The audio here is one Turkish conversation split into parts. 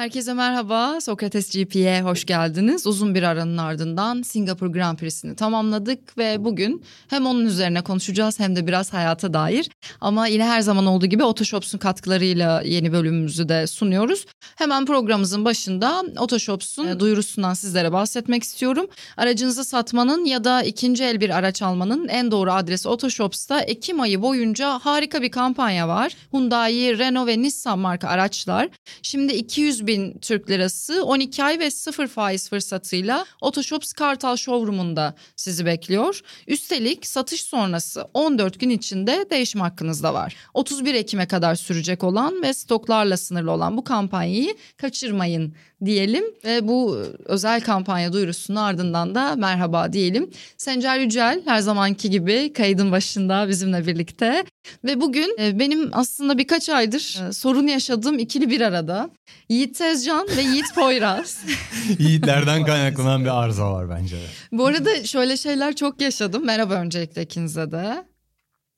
Herkese merhaba. Sokrates GP'ye hoş geldiniz. Uzun bir aranın ardından Singapur Grand Prix'sini tamamladık ve bugün hem onun üzerine konuşacağız hem de biraz hayata dair. Ama yine her zaman olduğu gibi Otoshops'un katkılarıyla yeni bölümümüzü de sunuyoruz. Hemen programımızın başında Otoshops'un duyurusundan sizlere bahsetmek istiyorum. Aracınızı satmanın ya da ikinci el bir araç almanın en doğru adresi Otoshops'ta Ekim ayı boyunca harika bir kampanya var. Hyundai, Renault ve Nissan marka araçlar. Şimdi 200 bin Türk lirası 12 ay ve sıfır faiz fırsatıyla Otoshops Kartal Showroom'unda sizi bekliyor. Üstelik satış sonrası 14 gün içinde değişim hakkınız da var. 31 Ekim'e kadar sürecek olan ve stoklarla sınırlı olan bu kampanyayı kaçırmayın diyelim ve bu özel kampanya duyurusunun ardından da merhaba diyelim. Sencer Yücel her zamanki gibi kaydın başında bizimle birlikte ve bugün e, benim aslında birkaç aydır e, sorun yaşadığım ikili bir arada. Yiğit Tezcan ve Yiğit Poyraz. Yiğitlerden kaynaklanan bir arıza var bence. Bu arada şöyle şeyler çok yaşadım. Merhaba öncelikle ikinize de.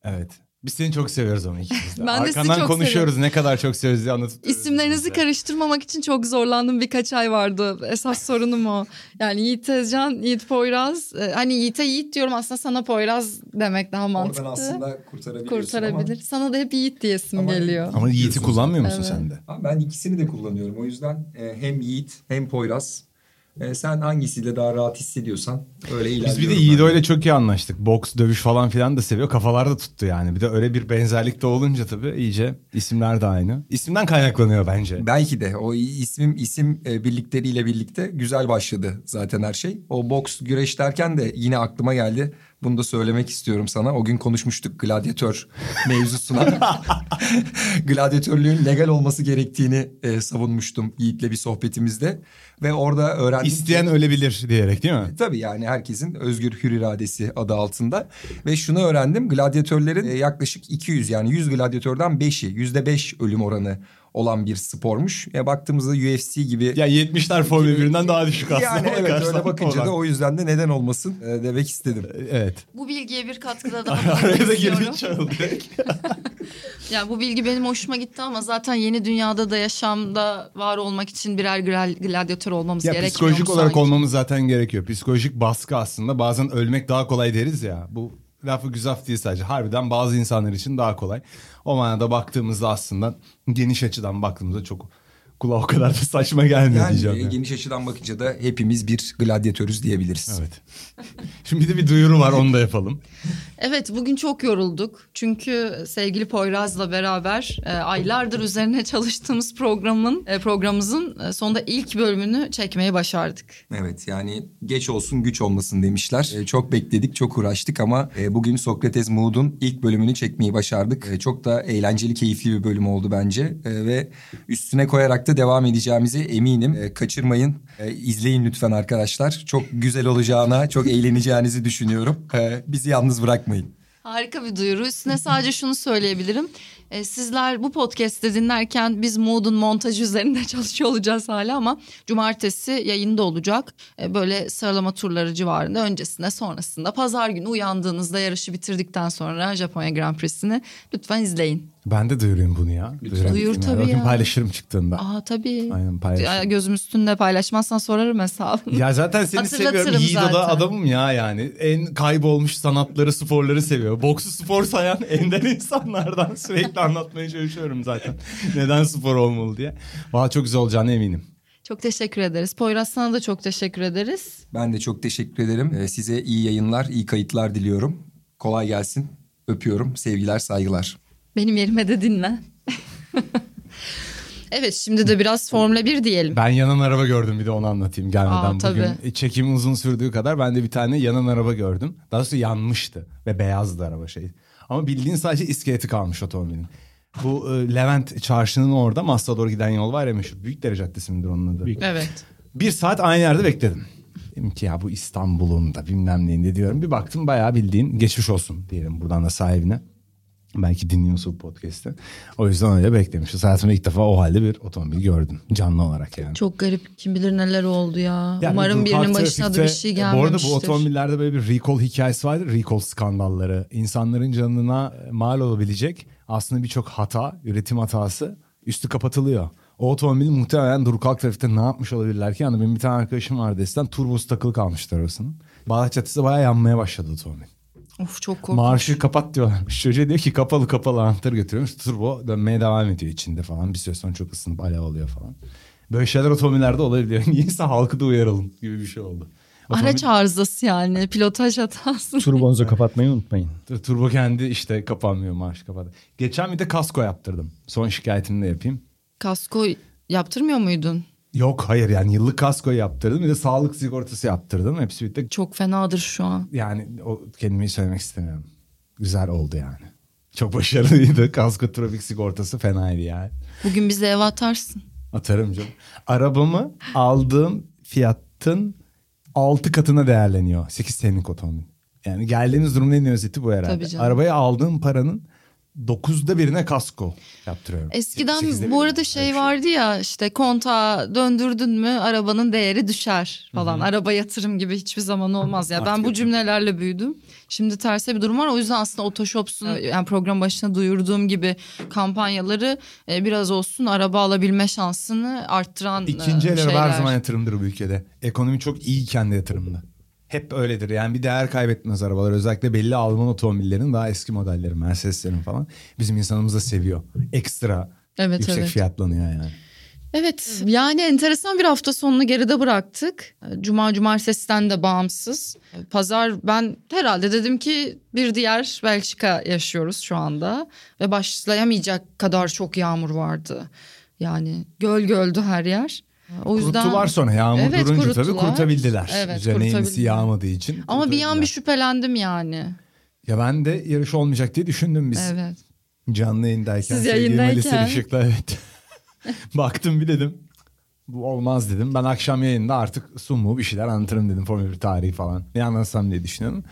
Evet. Biz seni çok seviyoruz ama ikimiz de. Ben de sizi Arkandan çok konuşuyoruz ne kadar çok seviyoruz diye anlatıp. İsimlerinizi karıştırmamak için çok zorlandım birkaç ay vardı. Esas sorunum o. Yani Yiğit Tezcan, Yiğit Poyraz. Ee, Hani Yiğit'e Yiğit diyorum aslında sana Poyraz demek daha mantıklı. Oradan aslında kurtarabiliyorsun Kurtarabilir. ama Sana da hep Yiğit diyesim Ama- geliyor. Ama Yiğit'i kullanmıyor musun Evet. sen de? Ben ikisini de kullanıyorum. O yüzden e, hem Yiğit hem Poyraz. E, sen hangisiyle daha rahat hissediyorsan öyle ilerliyorum. Biz bir de ben. Yiğit'o ile çok iyi anlaştık. Boks, dövüş falan filan da seviyor. Kafalar da tuttu yani. Bir de öyle bir benzerlik de olunca tabii iyice isimler de aynı. İsimden kaynaklanıyor bence. Belki de o ismim isim e, birlikleriyle birlikte güzel başladı zaten her şey. O boks güreş derken de yine aklıma geldi. Bunu da söylemek istiyorum sana. O gün konuşmuştuk gladyatör mevzusuna. Gladyatörlüğün legal olması gerektiğini e, savunmuştum Yiğit'le bir sohbetimizde. Ve orada öğrendim ki- İsteyen ölebilir diyerek değil mi? Tabii yani herkesin özgür hür iradesi adı altında. Ve şunu öğrendim. Gladyatörlerin e, yaklaşık 200 yani 100 gladyatörden 5'i %5 ölüm oranı olan bir spormuş. E, baktığımızda UFC gibi... Ya 70'ler Formula 1'inden daha düşük aslında. yani evet öyle bakınca da o yüzden de neden olmasın e, demek istedim. Evet. Bu bilgiye bir katkıda daha Araya da girmiş direkt. Yani bu bilgi benim hoşuma gitti ama zaten yeni dünyada da yaşamda var olmak için birer gladyatör olmamız Ya gerekmiyor psikolojik olarak sanki? olmamız zaten gerekiyor. Psikolojik baskı aslında bazen ölmek daha kolay deriz ya. Bu lafı güzaf değil sadece. Harbiden bazı insanlar için daha kolay. O manada baktığımızda aslında geniş açıdan baktığımızda çok kulağa o kadar da saçma gelmiyor Yani diyeceğim. e, yani. geniş açıdan bakınca da hepimiz bir gladyatörüz diyebiliriz. Evet. Şimdi bir de bir duyuru var onu da yapalım. Evet bugün çok yorulduk. Çünkü sevgili Poyraz'la beraber e, aylardır üzerine çalıştığımız programın e, programımızın e, sonunda ilk bölümünü çekmeyi başardık. Evet yani geç olsun güç olmasın demişler. Ee, çok bekledik, çok uğraştık ama e, bugün Sokrates Mood'un ilk bölümünü çekmeyi başardık. E, çok da eğlenceli, keyifli bir bölüm oldu bence. E, ve üstüne koyarak da devam edeceğimize eminim. E, kaçırmayın, e, izleyin lütfen arkadaşlar. Çok güzel olacağına, çok eğleneceğinizi düşünüyorum. E, bizi yalnız bırakmayın. Harika bir duyuru. Üstüne sadece şunu söyleyebilirim. E, sizler bu podcast'te dinlerken biz Mood'un montajı üzerinde çalışıyor olacağız hala ama cumartesi yayında olacak. E, böyle sıralama turları civarında öncesinde sonrasında pazar günü uyandığınızda yarışı bitirdikten sonra Japonya Grand Prix'sini lütfen izleyin. Ben de duyurayım bunu ya. Duyurayım. Duyur tabii bakın ya. paylaşırım çıktığında. Aa tabii. Aynen paylaşırım. Gözüm üstünde paylaşmazsan sorarım hesabını. Ya zaten seni seviyorum. Yiğit o da adamım ya yani. En kaybolmuş sanatları, sporları seviyor. Boksu spor sayan ender insanlardan sürekli anlatmaya çalışıyorum zaten. Neden spor olmalı diye. Valla çok güzel olacağına eminim. Çok teşekkür ederiz. Poyraz sana da çok teşekkür ederiz. Ben de çok teşekkür ederim. E, size iyi yayınlar, iyi kayıtlar diliyorum. Kolay gelsin. Öpüyorum. Sevgiler, saygılar. Benim yerime de dinle. evet şimdi de biraz Formula 1 diyelim. Ben yanan araba gördüm bir de onu anlatayım gelmeden Aa, bugün. tabii. Çekim uzun sürdüğü kadar ben de bir tane yanan araba gördüm. Daha doğrusu yanmıştı ve beyazdı araba şey. Ama bildiğin sadece iskeleti kalmış otomobilin. Bu e, Levent çarşının orada Mas'a doğru giden yol var ya meşhur. Büyükdere Caddesi midir onun adı? Evet. Bir saat aynı yerde bekledim. Dedim ki ya bu İstanbul'un da bilmem neyinde diyorum. Bir baktım bayağı bildiğin geçmiş olsun diyelim buradan da sahibine. Belki dinliyorsun bu podcast'i. O yüzden öyle beklemişiz. Hayatımda ilk defa o halde bir otomobil gördüm. Canlı olarak yani. Çok garip. Kim bilir neler oldu ya. Yani Umarım birinin başına da bir şey Bu arada gelmemiştir. bu otomobillerde böyle bir recall hikayesi vardır. Recall skandalları. İnsanların canına mal olabilecek aslında birçok hata, üretim hatası üstü kapatılıyor. O otomobil muhtemelen dur kalk trafikte ne yapmış olabilirler ki? Yani benim bir tane arkadaşım vardı eskiden turbosu takılı kalmıştı arasının. Bağdat çatısı bayağı yanmaya başladı otomobil. Of çok korkunç. Marşı kapat diyorlarmış. Çocuğa diyor ki kapalı kapalı anahtarı götürüyormuş. Turbo dönmeye devam ediyor içinde falan. Bir süre sonra çok ısınıp alev oluyor falan. Böyle şeyler otomobillerde olabiliyor. Niyeyse halkı da uyaralım gibi bir şey oldu. Araç arızası yani. Pilotaj hatası. Turbonuzu kapatmayı unutmayın. Otomobil- Turbo kendi işte kapanmıyor marş kapadı. Geçen bir de kasko yaptırdım. Son şikayetini de yapayım. Kasko yaptırmıyor muydun? Yok hayır yani yıllık kasko yaptırdım. Bir de sağlık sigortası yaptırdım. Hepsi birlikte Çok fenadır şu an. yani o kelimeyi söylemek istemiyorum. Güzel oldu yani. Çok başarılıydı. Kasko trafik sigortası fenaydı yani. Bugün bize ev atarsın. Atarım canım. Arabamı aldığım fiyatın 6 katına değerleniyor. 8 senelik otomobil. Yani geldiğimiz durumun en özeti bu herhalde. Arabayı aldığım paranın 9'da birine kasko yaptırıyorum. Eskiden bu arada şey Öyle vardı ya işte kontağı döndürdün mü arabanın değeri düşer falan. Araba yatırım gibi hiçbir zaman olmaz ya. Ben Artık bu yok. cümlelerle büyüdüm. Şimdi terse bir durum var. O yüzden aslında Otoshops'un yani program başına duyurduğum gibi kampanyaları e, biraz olsun araba alabilme şansını arttıran İkinci e, el araba her zaman yatırımdır bu ülkede. Ekonomi çok iyi kendi yatırımda. Hep öyledir yani bir değer kaybetmez arabalar. Özellikle belli Alman otomobillerin daha eski modelleri Mercedes'lerin falan. Bizim insanımız da seviyor. Ekstra Evet, yüksek evet. fiyatlanıyor yani. Evet yani enteresan bir hafta sonunu geride bıraktık. Cuma cumartesiden de bağımsız. Pazar ben herhalde dedim ki bir diğer Belçika yaşıyoruz şu anda. Ve başlayamayacak kadar çok yağmur vardı. Yani göl göldü her yer. O yüzden... Kuruttular sonra yağmur Evet, durunca tabii kuruttular. kurutabildiler. Evet, Üzerine yenisi yağmadığı için. Ama bir an bir şüphelendim yani. Ya ben de yarış olmayacak diye düşündüm biz. Evet. Canlı yayındayken. Siz yayındayken. Işık'la evet. Baktım bir dedim. Bu olmaz dedim. Ben akşam yayında artık sumu bir şeyler anlatırım dedim. Formula 1 tarihi falan. Ne anlatsam diye düşünüyorum.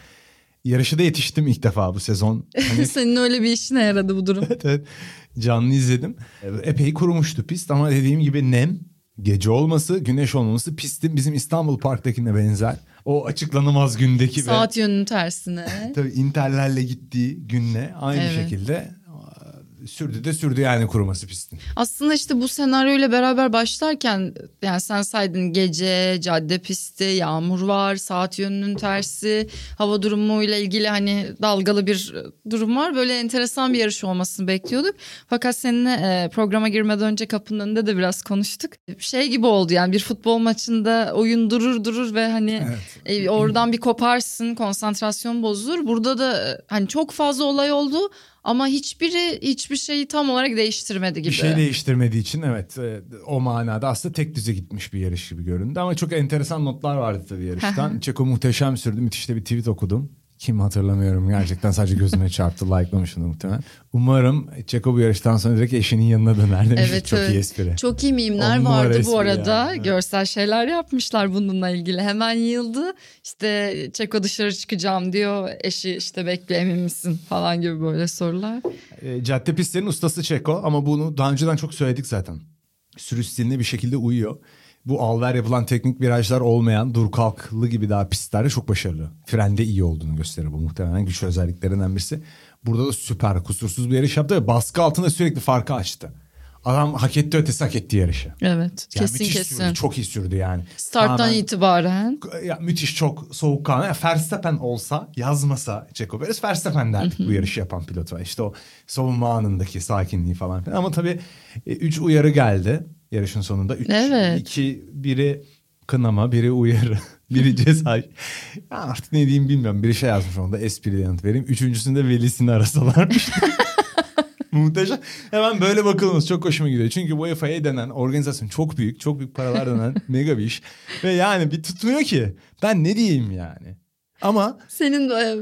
Yarışı da yetiştim ilk defa bu sezon. Hani Senin öyle bir işine yaradı bu durum. evet, evet. Canlı izledim. Epey kurumuştu pist ama dediğim gibi nem, gece olması, güneş olmaması pistin bizim İstanbul Park'takine benzer. O açıklanamaz gündeki ve Saat yönünün tersine. tabii interlerle gittiği günle aynı Evet. şekilde sürdü de sürdü yani kuruması pistin. Aslında işte bu senaryoyla beraber başlarken yani sen saydın gece, cadde pisti, yağmur var, saat yönünün tersi, hava durumuyla ilgili hani dalgalı bir durum var. Böyle enteresan bir yarış olmasını bekliyorduk. Fakat seninle e, programa girmeden önce kapının önünde de biraz konuştuk. Şey gibi oldu yani bir futbol maçında oyun durur durur ve hani e, oradan bir koparsın, konsantrasyon bozulur. Burada da e, hani çok fazla olay oldu ama hiçbiri hiçbir şeyi tam olarak değiştirmedi gibi. Bir şey değiştirmediği için evet e, o manada aslında tek düze gitmiş bir yarış gibi göründü. Ama çok enteresan notlar vardı tabii yarıştan. Çeko muhteşem sürdü. Müthiş de bir tweet okudum. Kim hatırlamıyorum gerçekten sadece gözüme çarptı likelamışım muhtemelen. Umarım Çeko bu yarıştan sonra direkt eşinin yanına döner demiş. Evet, çok evet. iyi espri. Çok iyi mimler On vardı bu arada. evet. Görsel şeyler yapmışlar bununla ilgili. Hemen yıldı. İşte Çeko dışarı çıkacağım diyor. Eşi işte bekle emin misin falan gibi böyle sorular. E, cadde pistlerin ustası Çeko ama bunu daha önceden çok söyledik zaten. Sürüş stiline bir şekilde uyuyor. Bu alver yapılan teknik virajlar olmayan dur kalklı gibi daha pistlerde çok başarılı. Frende iyi olduğunu gösterir bu muhtemelen güçlü özelliklerinden birisi. Burada da süper kusursuz bir yarış yaptı ve baskı altında sürekli farkı açtı. Adam hak etti ötesi hak etti yarışı. Evet Yani kesin kesin. Sürdü, çok iyi sürdü yani. Starttan Tamamen- itibaren. ya müthiş çok soğukkanlı. Yani Verstappen olsa yazmasa Checo Perez Verstappen der bu yarışı yapan pilota. İşte o savunma anındaki sakinliği falan filan. Ama tabii 3 uyarı geldi yarışın sonunda. Üç, Evet. iki, biri kınama, biri uyarı, biri ceza. Artık ne diyeyim bilmiyorum. Biri şey yazmış onda esprili yanıt vereyim. Üçüncüsünde velisini arasalarmış. Muhteşem. Hemen böyle bakılması çok hoşuma gidiyor. Çünkü FIA denen organizasyon çok büyük. Çok büyük paralar denen mega bir iş. Ve yani bir tutmuyor ki. Ben ne diyeyim yani. Ama Senin e,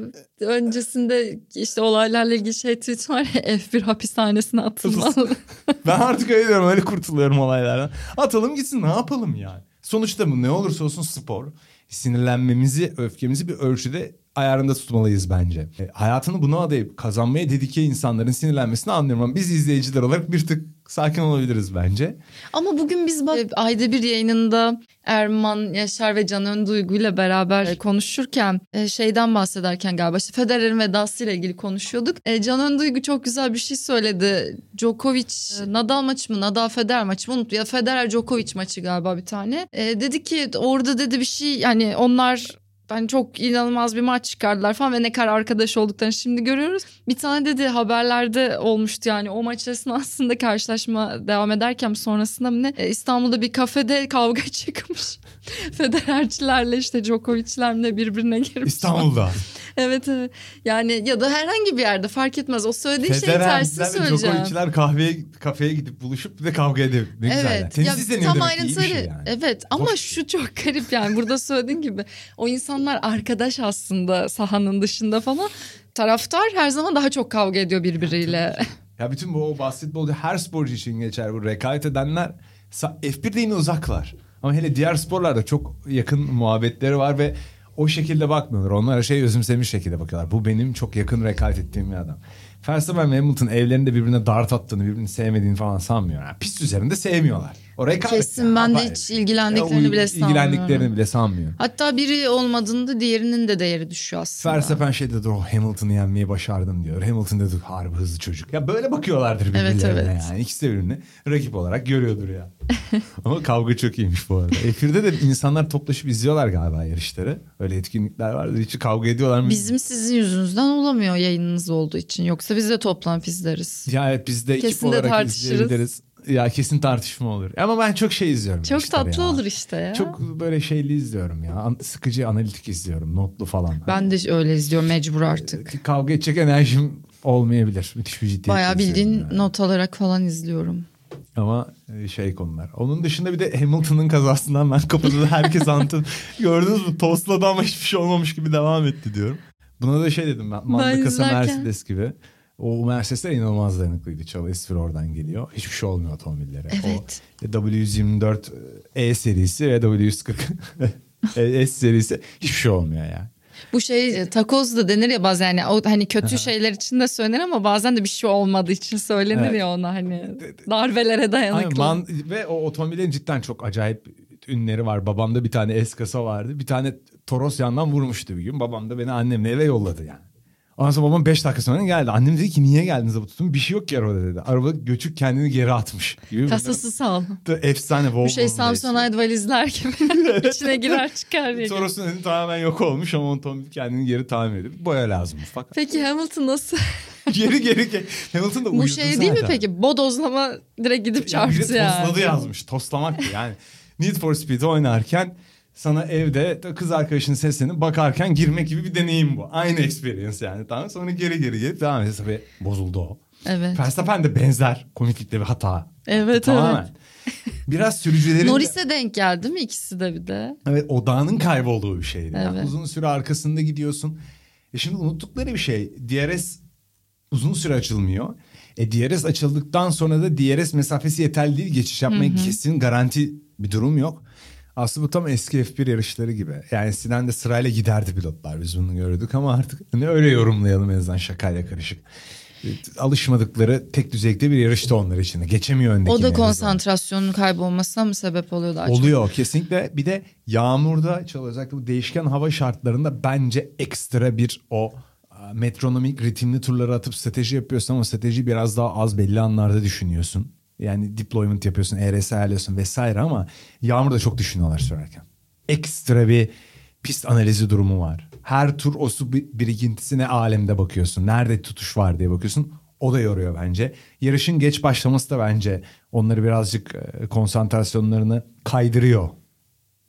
öncesinde işte olaylarla ilgili şey tweet var ya F1 hapishanesine atılmalı. ben artık öyle diyorum. Öyle kurtuluyorum olaylardan. Atalım gitsin ne yapalım yani. Sonuçta bu ne olursa olsun spor. Sinirlenmemizi, öfkemizi bir ölçüde ayarında tutmalıyız bence. E, hayatını buna adayıp kazanmaya dedike insanların sinirlenmesini anlıyorum ama biz izleyiciler olarak bir tık sakin olabiliriz bence. Ama bugün biz bak ayda bir yayınında Erman Yaşar ve Can Önduygu ile beraber e, konuşurken e, şeyden bahsederken galiba işte Federer'in vedası ile ilgili konuşuyorduk. E, Can Önduygu çok güzel bir şey söyledi. Djokovic Nadal maçı mı Nadal Federer maçı mı unuttum. Ya Federer Djokovic maçı galiba bir tane. E, dedi ki orada dedi bir şey yani onlar ben çok inanılmaz bir maç çıkardılar falan ve ne kadar arkadaş olduklarını şimdi görüyoruz. Bir tane dedi haberlerde olmuştu yani o maç esnasında karşılaşma devam ederken sonrasında ne e, İstanbul'da bir kafede kavga çıkmış. Federercilerle işte Djokovic'lerle birbirine girmiş. İstanbul'da. evet evet. Yani ya da herhangi bir yerde fark etmez. O söylediği şeyin tersini söyleyeceğim. Djokovic'ler kahveye, kafeye gidip buluşup bir de kavga edip ne güzel. Yani. Evet. Tenis Ya, izleniyor tam demek iyi şey yani. Evet ama Hoş. şu çok garip yani burada söylediğin gibi o insanlar arkadaş aslında sahanın dışında falan. Taraftar her zaman daha çok kavga ediyor birbiriyle. Ya bütün bu basketbolda her sporcu için geçer bu rekabet edenler sa- F1'de yine uzaklar. Ama hele diğer sporlarda çok yakın muhabbetleri var ve o şekilde bakmıyorlar. Onlar şey özümsemiş şekilde bakıyorlar. Bu benim çok yakın rekabet ettiğim bir adam. Verstappen ve Hamilton evlerinde birbirine dart attığını, birbirini sevmediğini falan sanmıyor. Yani pist üzerinde sevmiyorlar. O rekabet. Kesin ben de hiç ilgilendiklerini Ya, bile İlgilendiklerini sanmıyorum. bile sanmıyor. Hatta biri olmadığında diğerinin de değeri düşüyor aslında. Verstappen şey dedi o Hamilton'ı yenmeyi başardım diyor. Hamilton dedi harbi hızlı çocuk. Ya böyle bakıyorlardır birbirlerine Evet, evet. yani. İkisi de birbirini rakip olarak görüyordur ya. Ama kavga çok iyiymiş bu arada. F1'de de insanlar toplaşıp izliyorlar galiba yarışları. Öyle etkinlikler vardır. Hiç kavga ediyorlar mı? Bizim sizin yüzünüzden olamıyor yayınınız olduğu için. Yoksa biz de toplanıp izleriz. Ya evet biz de ekip Kesin de olarak tartışırız. izleyebiliriz. Ya kesin tartışma olur. Ama ben çok şey izliyorum. Çok tatlı ya. olur işte ya. Çok böyle şeyli izliyorum ya. An- Sıkıcı analitik izliyorum. Notlu falan. Ben de öyle izliyorum mecbur artık. Kavga edecek enerjim olmayabilir. Müthiş bir ciddiyet. Bayağı bildiğin not alarak falan izliyorum. Ama e, şey konular. Onun dışında bir de Hamilton'ın kazasından ben kapıda da herkes anlattı. Gördünüz mü? Tosladı ama hiçbir şey olmamış gibi devam etti diyorum. Buna da şey dedim ben. Manda kasa izlerken- Mercedes gibi. O Mercedesler inanılmaz dayanıklıydı. Çoğu S1 oradan geliyor. Hiçbir şey olmuyor otomobillere. Evet. O W124 E serisi ve W140 S serisi hiçbir şey olmuyor yani. Bu şey e, takoz da denir ya bazen yani o hani kötü şeyler için de söylenir ama bazen de bir şey olmadığı için söylenir Evet. ya ona hani darbelere Aynen, dayanıklı. man- ve o otomobillerin cidden çok acayip ünleri var. Babamda bir tane S kasa vardı. Bir tane Toros yandan vurmuştu bir gün. Babam da beni annemle eve yolladı yani. Ondan sonra babam 5 dakika sonra geldi. Annem dedi ki niye geldiniz bu tutun? Bir şey yok ki arabada dedi. Araba göçük kendini geri atmış. Gibi Kasası sağ ol. bunlar da Efsane Volvo'nun Bu şey Samsonite valizler gibi içine girer çıkar diye. Toros'un önü tamamen yok olmuş ama otomobil kendini geri tamir edip boya lazım. Fakat Peki Hamilton nasıl? geri geri geri. Hamilton da Bu uyudu şey değil mi peki? Bodozlama direkt gidip Ya çarptı biri yani. tosladı yazmış. Toslamaktı yani. Need for Speed oynarken sana evde kız arkadaşının seslenip bakarken girmek gibi bir deneyim bu. Aynı experience yani. Tamam sonra geri geri gelip devam ediyor. Tabii bozuldu o. Evet. Verstappen de benzer komiklikte bir hata. Evet Tamamen. evet. Biraz sürücülerin de- Norris'e denk geldi mi ikisi de bir de? evet, odağının kaybolduğu bir şeydi. Yani Evet. uzun süre arkasında gidiyorsun. E şimdi unuttukları bir şey. DRS uzun süre açılmıyor. E DRS açıldıktan sonra da DRS mesafesi yeterli değil. Geçiş yapmaya kesin garanti bir durum yok. Aslında bu tam eski F1 yarışları gibi. Yani eskiden de sırayla giderdi pilotlar. Biz bunu gördük ama artık hani öyle yorumlayalım en azından şakayla karışık. E, Alışmadıkları tek düzeyde bir yarışta onlar için. Geçemiyor öndekini. O da konsantrasyonun kaybolmasına mı sebep oluyor daha çok? Oluyor kesinlikle. Bir de yağmurda özellikle bu değişken hava şartlarında bence ekstra bir o a, metronomik ritimli turları atıp strateji yapıyorsun ama strateji biraz daha az belli anlarda düşünüyorsun. Yani deployment yapıyorsun, ERS ayarlıyorsun vesaire ama yağmurda çok düşünüyorlar sürerken. Ekstra bir pist analizi durumu var. Her tur o su bir- birikintisine alemde bakıyorsun. Nerede tutuş var diye bakıyorsun. O da yoruyor bence. Yarışın geç başlaması da bence onları birazcık e, konsantrasyonlarını kaydırıyor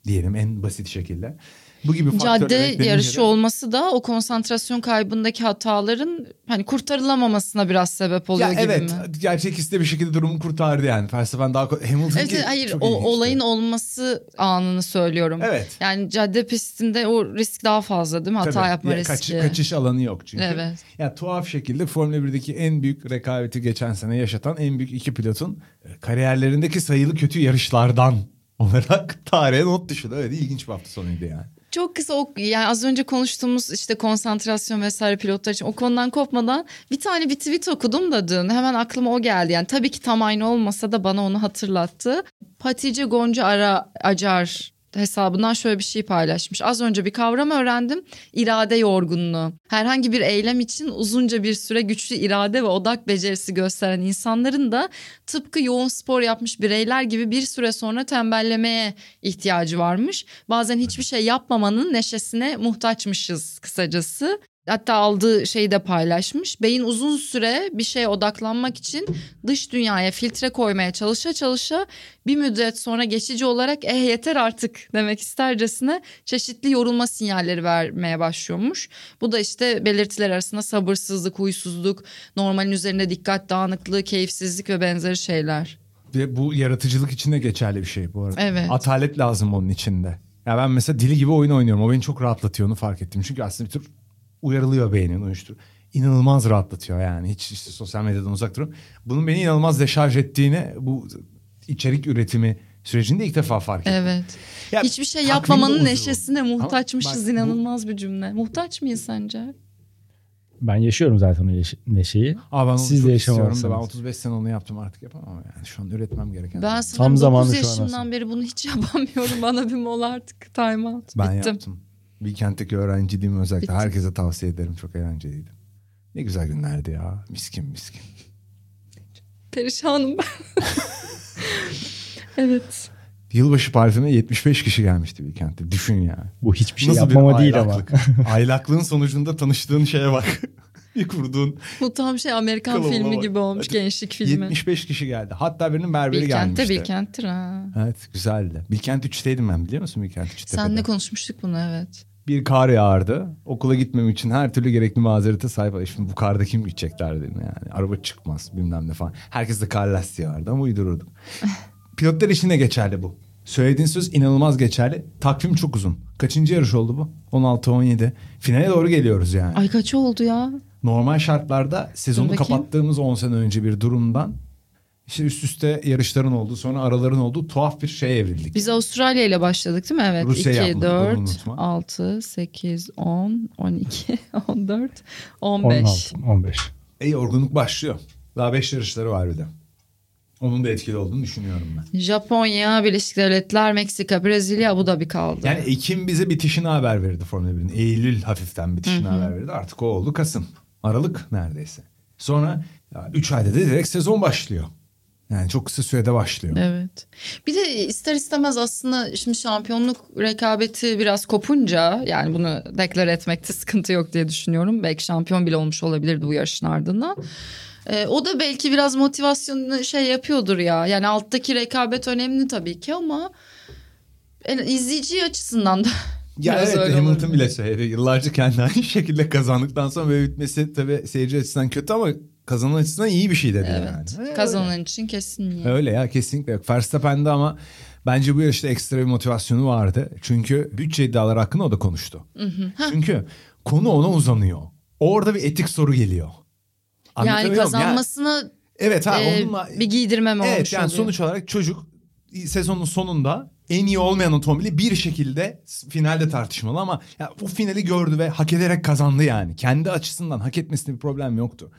diyelim en basit şekilde. Bu gibi Cadde yarışı de- olması da o konsantrasyon kaybındaki hataların hani kurtarılamamasına biraz sebep oluyor ya gibi evet mi? gerçek iste bir şekilde durumu kurtardı yani. Felsefen daha Hamilton Evet, ki hayır o olayın olması anını söylüyorum. Evet. Yani cadde pistinde o risk daha fazla değil mi? Hata Tabii. yapma Ya riski. kaç- kaçış alanı yok çünkü. Evet. Ya tuhaf şekilde Formula 1'deki en büyük rekabeti geçen sene yaşatan en büyük iki pilotun e, kariyerlerindeki sayılı kötü yarışlardan olarak tarihe not düşürdü. Evet ilginç bir hafta sonuydu yani. Çok kısa o yani az önce konuştuğumuz işte konsantrasyon vesaire pilotlar için o konudan kopmadan bir tane bir tweet okudum da dün hemen aklıma o geldi. Yani tabii ki tam aynı olmasa da bana onu hatırlattı. Hatice Gonca Ara Acar hesabından şöyle bir şey paylaşmış. Az önce bir kavram öğrendim. İrade yorgunluğu. Herhangi bir eylem için uzunca bir süre güçlü irade ve odak becerisi gösteren insanların da tıpkı yoğun spor yapmış bireyler gibi bir süre sonra tembellemeye ihtiyacı varmış. Bazen hiçbir şey yapmamanın neşesine muhtaçmışız kısacası. Hatta aldığı şeyi de paylaşmış. Beyin uzun süre bir şeye odaklanmak için dış dünyaya filtre koymaya çalışa çalışa bir müddet sonra geçici olarak eh yeter artık demek istercesine çeşitli yorulma sinyalleri vermeye başlıyormuş. Bu da işte belirtiler arasında sabırsızlık, huysuzluk, normalin üzerinde dikkat dağınıklığı, keyifsizlik ve benzeri şeyler. Ve bu yaratıcılık için de geçerli bir şey bu arada. Evet. Atalet lazım onun içinde. Ya ben mesela dili gibi oyun oynuyorum. O beni çok rahatlatıyor onu fark ettim. Çünkü aslında bir tür uyarılıyor beynin uyuştur. İnanılmaz rahatlatıyor yani. Hiç işte sosyal medyadan uzak durun. Bunun beni inanılmaz deşarj ettiğini bu içerik üretimi sürecinde ilk defa fark ettim. Evet. Ya, Hiçbir şey yapmamanın neşesine muhtaçmışız bak bu- inanılmaz bir cümle. Muhtaç mıyız sence? Ben yaşıyorum zaten o yaş- neşeyi. Aa ben onu Siz de da ben yaşamamışsınız. 35 sene onu yaptım artık yapamam yani. Şu an üretmem gereken. Ben Ben, sanırım zamanı 9 şu an yaşımdan beri bunu hiç yapamıyorum. Bana bir mola artık time out. ben Bittim. yaptım. Weekend'deki öğrenciliğimi özellikle Bitti. herkese tavsiye ederim. Çok eğlenceliydi. Ne güzel günlerdi ya. Miskin miskin. Perişanım ben. evet. Yılbaşı partisine 75 kişi gelmişti Weekend'de. Düşün ya. Bu hiçbir şey Nasıl bir yapmama değil ama. Aylaklığın sonucunda tanıştığın şeye bak. bir kurduğun Bu tam şey Amerikan filmi bak. gibi olmuş. Hadi. Gençlik filmi. 75 kişi geldi. Hatta birinin berberi Bilkent'te gelmişti. Bilkent'tir ha. Evet güzeldi. Bilkent 3'teydim ben biliyor musun Bilkent 3'te? Senle konuşmuştuk bunu evet. Bir kar yağardı. Okula gitmem için her türlü gerekli mazerete sahip. Şimdi bu karda kim gidecekler dedim yani. Araba çıkmaz bilmem ne falan. Herkes de kar lastiği vardı ama uydururdum. Pilotlar için de geçerli bu. Söylediğin söz inanılmaz geçerli. Takvim çok uzun. Kaçıncı yarış oldu bu? 16-17. Finale doğru geliyoruz yani. Ay kaç oldu ya? Normal şartlarda sezonu kapattığımız 10 sene önce bir durumdan işte üst üste yarışların olduğu sonra araların olduğu tuhaf bir şeye evrildik. Biz Avustralya ile başladık değil mi? Evet. Rusya 2, yapmadık, onu 4, unutma. 6, 8, 10, 12, 14, 15. 16, 15. E yorgunluk başlıyor. Daha 5 yarışları var bir de. Onun da etkili olduğunu düşünüyorum ben. Japonya, Birleşik Devletler, Meksika, Brezilya, Abu Dhabi kaldı. Yani Ekim bize bitişini haber verdi Formula 1'in. Eylül hafiften bitişini haber verdi. Artık o oldu Kasım. Aralık neredeyse. Sonra 3 ayda da direkt sezon başlıyor. Yani çok kısa sürede başlıyor. Evet. Bir de ister istemez aslında şimdi şampiyonluk rekabeti biraz kopunca yani bunu deklare etmekte sıkıntı yok diye düşünüyorum. Belki şampiyon bile olmuş olabilirdi bu yarışın ardından. Ee, o da belki biraz motivasyonunu şey yapıyordur ya. Yani alttaki rekabet önemli tabii ki ama en, izleyici açısından da Ya biraz evet Hamilton olabilir. bile söyledi. Yıllarca kendi aynı şekilde kazandıktan sonra böyle bitmesi tabii seyirci açısından kötü ama kazanan açısından iyi bir şey dedi Evet. yani. Kazanan için kesin iyi. Öyle ya kesinlikle yok. Verstappen'de ama bence bu yarışta ekstra bir motivasyonu vardı. Çünkü bütçe iddiaları hakkında o da konuştu. Çünkü konu ona uzanıyor. Orada bir etik soru geliyor. Yani kazanmasına evet ha e, onunla bir giydirmem Evet olmuş yani oluyor. sonuç olarak çocuk sezonun sonunda en iyi olmayan otomobili bir şekilde finalde tartışmalı ama ya bu finali gördü ve hak ederek kazandı yani. Kendi açısından hak etmesinde bir problem yoktu.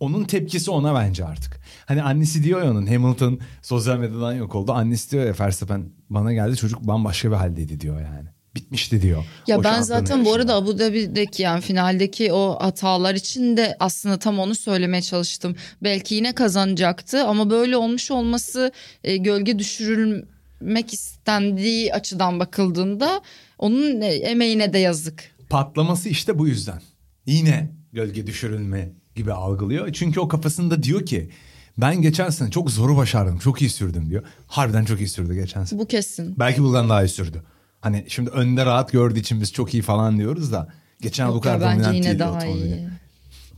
Onun tepkisi ona bence artık. Hani annesi diyor ya onun Hamilton sosyal medyadan yok oldu. Annesi diyor ya Verstappen bana geldi çocuk bambaşka bir haldeydi diyor yani. Bitmişti diyor. Ya ben zaten bu yarışında. arada Abu Dhabi'deki yani finaldeki o hatalar için de aslında tam onu söylemeye çalıştım. Belki yine kazanacaktı ama böyle olmuş olması e, gölge düşürülmek istendiği açıdan bakıldığında onun e, emeğine de yazık. patlaması işte bu yüzden. Yine gölge düşürülme gibi algılıyor. Çünkü o kafasında diyor ki ben geçen sene çok zoru başardım. Çok iyi sürdüm diyor. Harbiden çok iyi sürdü geçen sene. Bu kesin. Belki buradan daha iyi sürdü. Hani şimdi önde rahat gördüğü için biz çok iyi falan diyoruz da. Geçen bu Yok ya, kadar dominant yine değildi daha otomobili. iyi.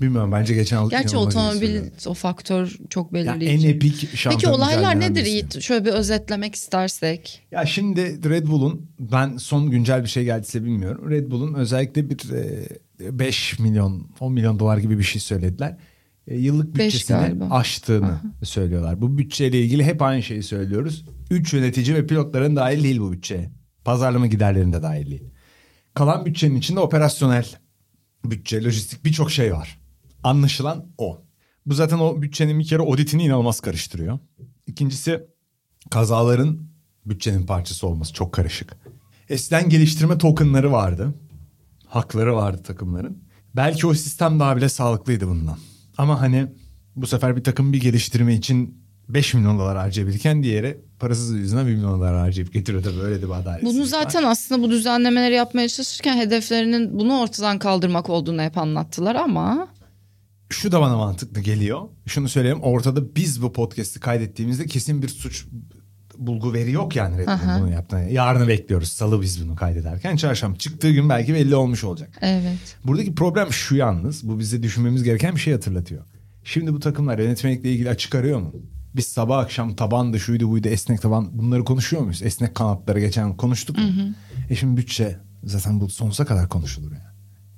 Bilmiyorum bence geçen yıl Gerçi otomobil o faktör çok belirleyici. en epik şampiyon Peki olaylar nedir. Yiğit? Şöyle bir özetlemek istersek. Ya şimdi Red Bull'un ben son güncel bir şey geldiyse bilmiyorum. Red Bull'un özellikle bir e, 5 milyon 10 milyon dolar gibi bir şey söylediler. E, yıllık bütçesini aştığını söylüyorlar. Bu bütçeyle ilgili hep aynı şeyi söylüyoruz. 3 yönetici ve pilotların dahil değil bu bütçeye. Pazarlama giderlerinde dahil değil. Kalan bütçenin içinde operasyonel bütçe, lojistik birçok şey var. Anlaşılan o. Bu zaten o bütçenin bir kere auditini inanılmaz karıştırıyor. İkincisi kazaların bütçenin parçası olması çok karışık. Eskiden geliştirme tokenları vardı. Hakları vardı takımların. Belki o sistem daha bile sağlıklıydı bundan. Ama hani bu sefer bir takım bir geliştirme için 5 milyon dolar harcayabilirken diğeri parasız yüzünden 1 milyon dolar harcayıp getiriyor da böyle de bir adaletsizlik Bunu var. zaten aslında bu düzenlemeleri yapmaya çalışırken hedeflerinin bunu ortadan kaldırmak olduğunu hep anlattılar ama şu da bana mantıklı geliyor. Şunu söyleyeyim ortada biz bu podcast'i kaydettiğimizde kesin bir suç bulgu veri yok yani Red Aha. bunu yaptığına. Yarını bekliyoruz salı biz bunu kaydederken. Çarşamba çıktığı gün belki belli olmuş olacak. evet. Buradaki problem şu yalnız bu bize düşünmemiz gereken bir şey hatırlatıyor. Şimdi bu takımlar yönetmelikle ilgili açık arıyor mu? Biz sabah akşam tabandı şuydu buydu esnek taban bunları konuşuyor muyuz? Esnek kanatları geçen konuştuk mu? E şimdi bütçe zaten bu sonsuza kadar konuşulur yani.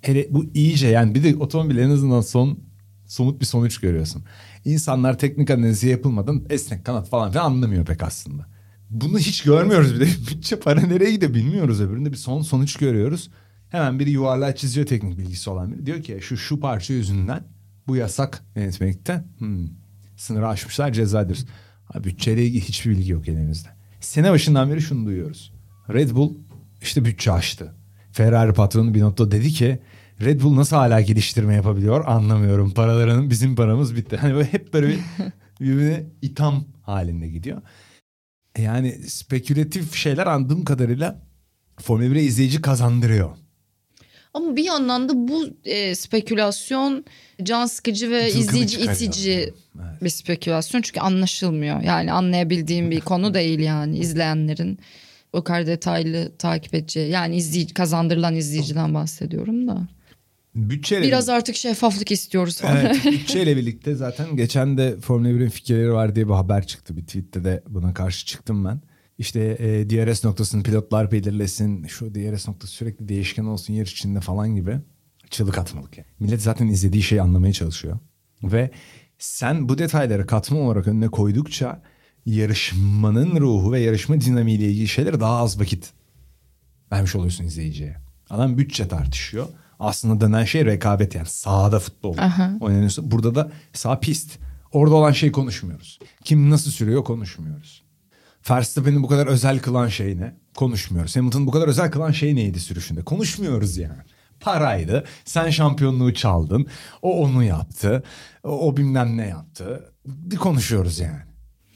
Hele bu iyice yani bir de otomobil en azından son somut bir sonuç görüyorsun. İnsanlar teknik analizi yapılmadan esnek kanat falan filan anlamıyor pek aslında. Bunu hiç görmüyoruz bir de bütçe para nereye gidiyor bilmiyoruz öbüründe bir son sonuç görüyoruz. Hemen biri yuvarlağı çiziyor teknik bilgisi olan biri. Diyor ki şu şu parça yüzünden bu yasak yönetmelikte. Hmm. Sınırı aşmışlar cezadır. Bütçeyle ilgili hiçbir bilgi yok elimizde. Sene başından beri şunu duyuyoruz. Red Bull işte bütçe aştı. Ferrari patronu bir notta dedi ki Red Bull nasıl hala geliştirme yapabiliyor anlamıyorum. Paralarının bizim paramız bitti. Hani böyle hep böyle bir birbirine itham halinde gidiyor. E Yani spekülatif şeyler anladığım kadarıyla Formula 1'e izleyici kazandırıyor. Ama bir yandan da bu e, spekülasyon can sıkıcı ve Cılkını izleyici itici Evet. bir spekülasyon. Çünkü anlaşılmıyor. Yani anlayabildiğim bir konu değil yani izleyenlerin o kadar detaylı takip edeceği. Yani izleyici, kazandırılan izleyiciden bahsediyorum da. Bütçeyle Biraz artık şeffaflık istiyoruz falan. Evet, bütçeyle birlikte zaten geçen de Formula 1'in fikirleri var diye bir haber çıktı. Bir tweette de buna karşı çıktım ben. İşte e, DRS noktasını pilotlar belirlesin. Şu DRS noktası sürekli değişken olsun yer içinde falan gibi. Çığlık atmalık yani. Millet zaten izlediği şeyi anlamaya çalışıyor. Ve sen bu detayları katma olarak önüne koydukça yarışmanın ruhu ve yarışma dinamiğiyle ilgili şeylere daha az vakit vermiş oluyorsun izleyiciye. Adam bütçe tartışıyor. Aslında dönen şey rekabet yani sahada futbol Aha. oynanıyorsa. Burada da sağ pist. Orada olan şey konuşmuyoruz. Kim nasıl sürüyor konuşmuyoruz. Verstappen'i bu kadar özel kılan şey ne? Konuşmuyoruz. Hamilton'ı bu kadar özel kılan şey neydi sürüşünde? Konuşmuyoruz yani. Paraydı. Sen şampiyonluğu çaldın. O onu yaptı. O, o bilmem ne yaptı. Bir konuşuyoruz yani.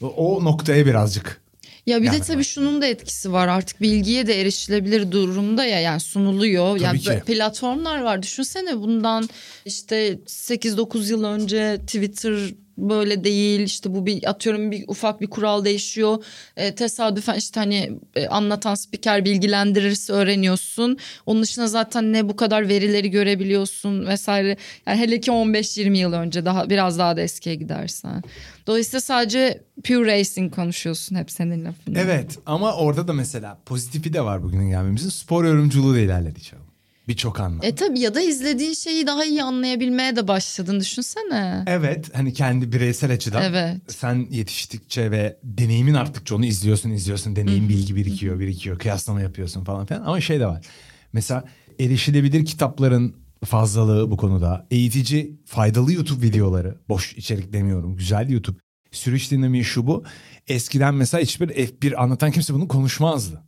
O, o noktaya birazcık Ya bir Yani de tabii şunun da etkisi var artık bilgiye de erişilebilir durumda ya yani sunuluyor. Tabii yani ki. platformlar var düşünsene bundan işte 8-9 yıl önce Twitter böyle değil işte bu bir atıyorum bir ufak bir kural değişiyor e, tesadüfen işte hani e, anlatan spiker bilgilendirirse öğreniyorsun onun dışında zaten ne bu kadar verileri görebiliyorsun vesaire yani hele ki 15-20 yıl önce daha biraz daha da eskiye gidersen dolayısıyla sadece pure racing konuşuyorsun hep senin lafın. Evet ama orada da mesela pozitifi de var bugünün gelmemizin. Spor yorumculuğu da ilerledi çabuk. Birçok anlamda. E tabii ya da izlediğin şeyi daha iyi anlayabilmeye de başladın düşünsene. Evet hani kendi bireysel açıdan Evet. sen yetiştikçe ve deneyimin arttıkça onu izliyorsun izliyorsun. Deneyim bilgi birikiyor birikiyor kıyaslama yapıyorsun falan filan. Ama şey de var. Mesela erişilebilir kitapların fazlalığı bu konuda. Eğitici faydalı YouTube videoları. Boş içerik demiyorum güzel YouTube. Sürüş dinamiği şu bu. Eskiden mesela hiçbir F1 anlatan kimse bunu konuşmazdı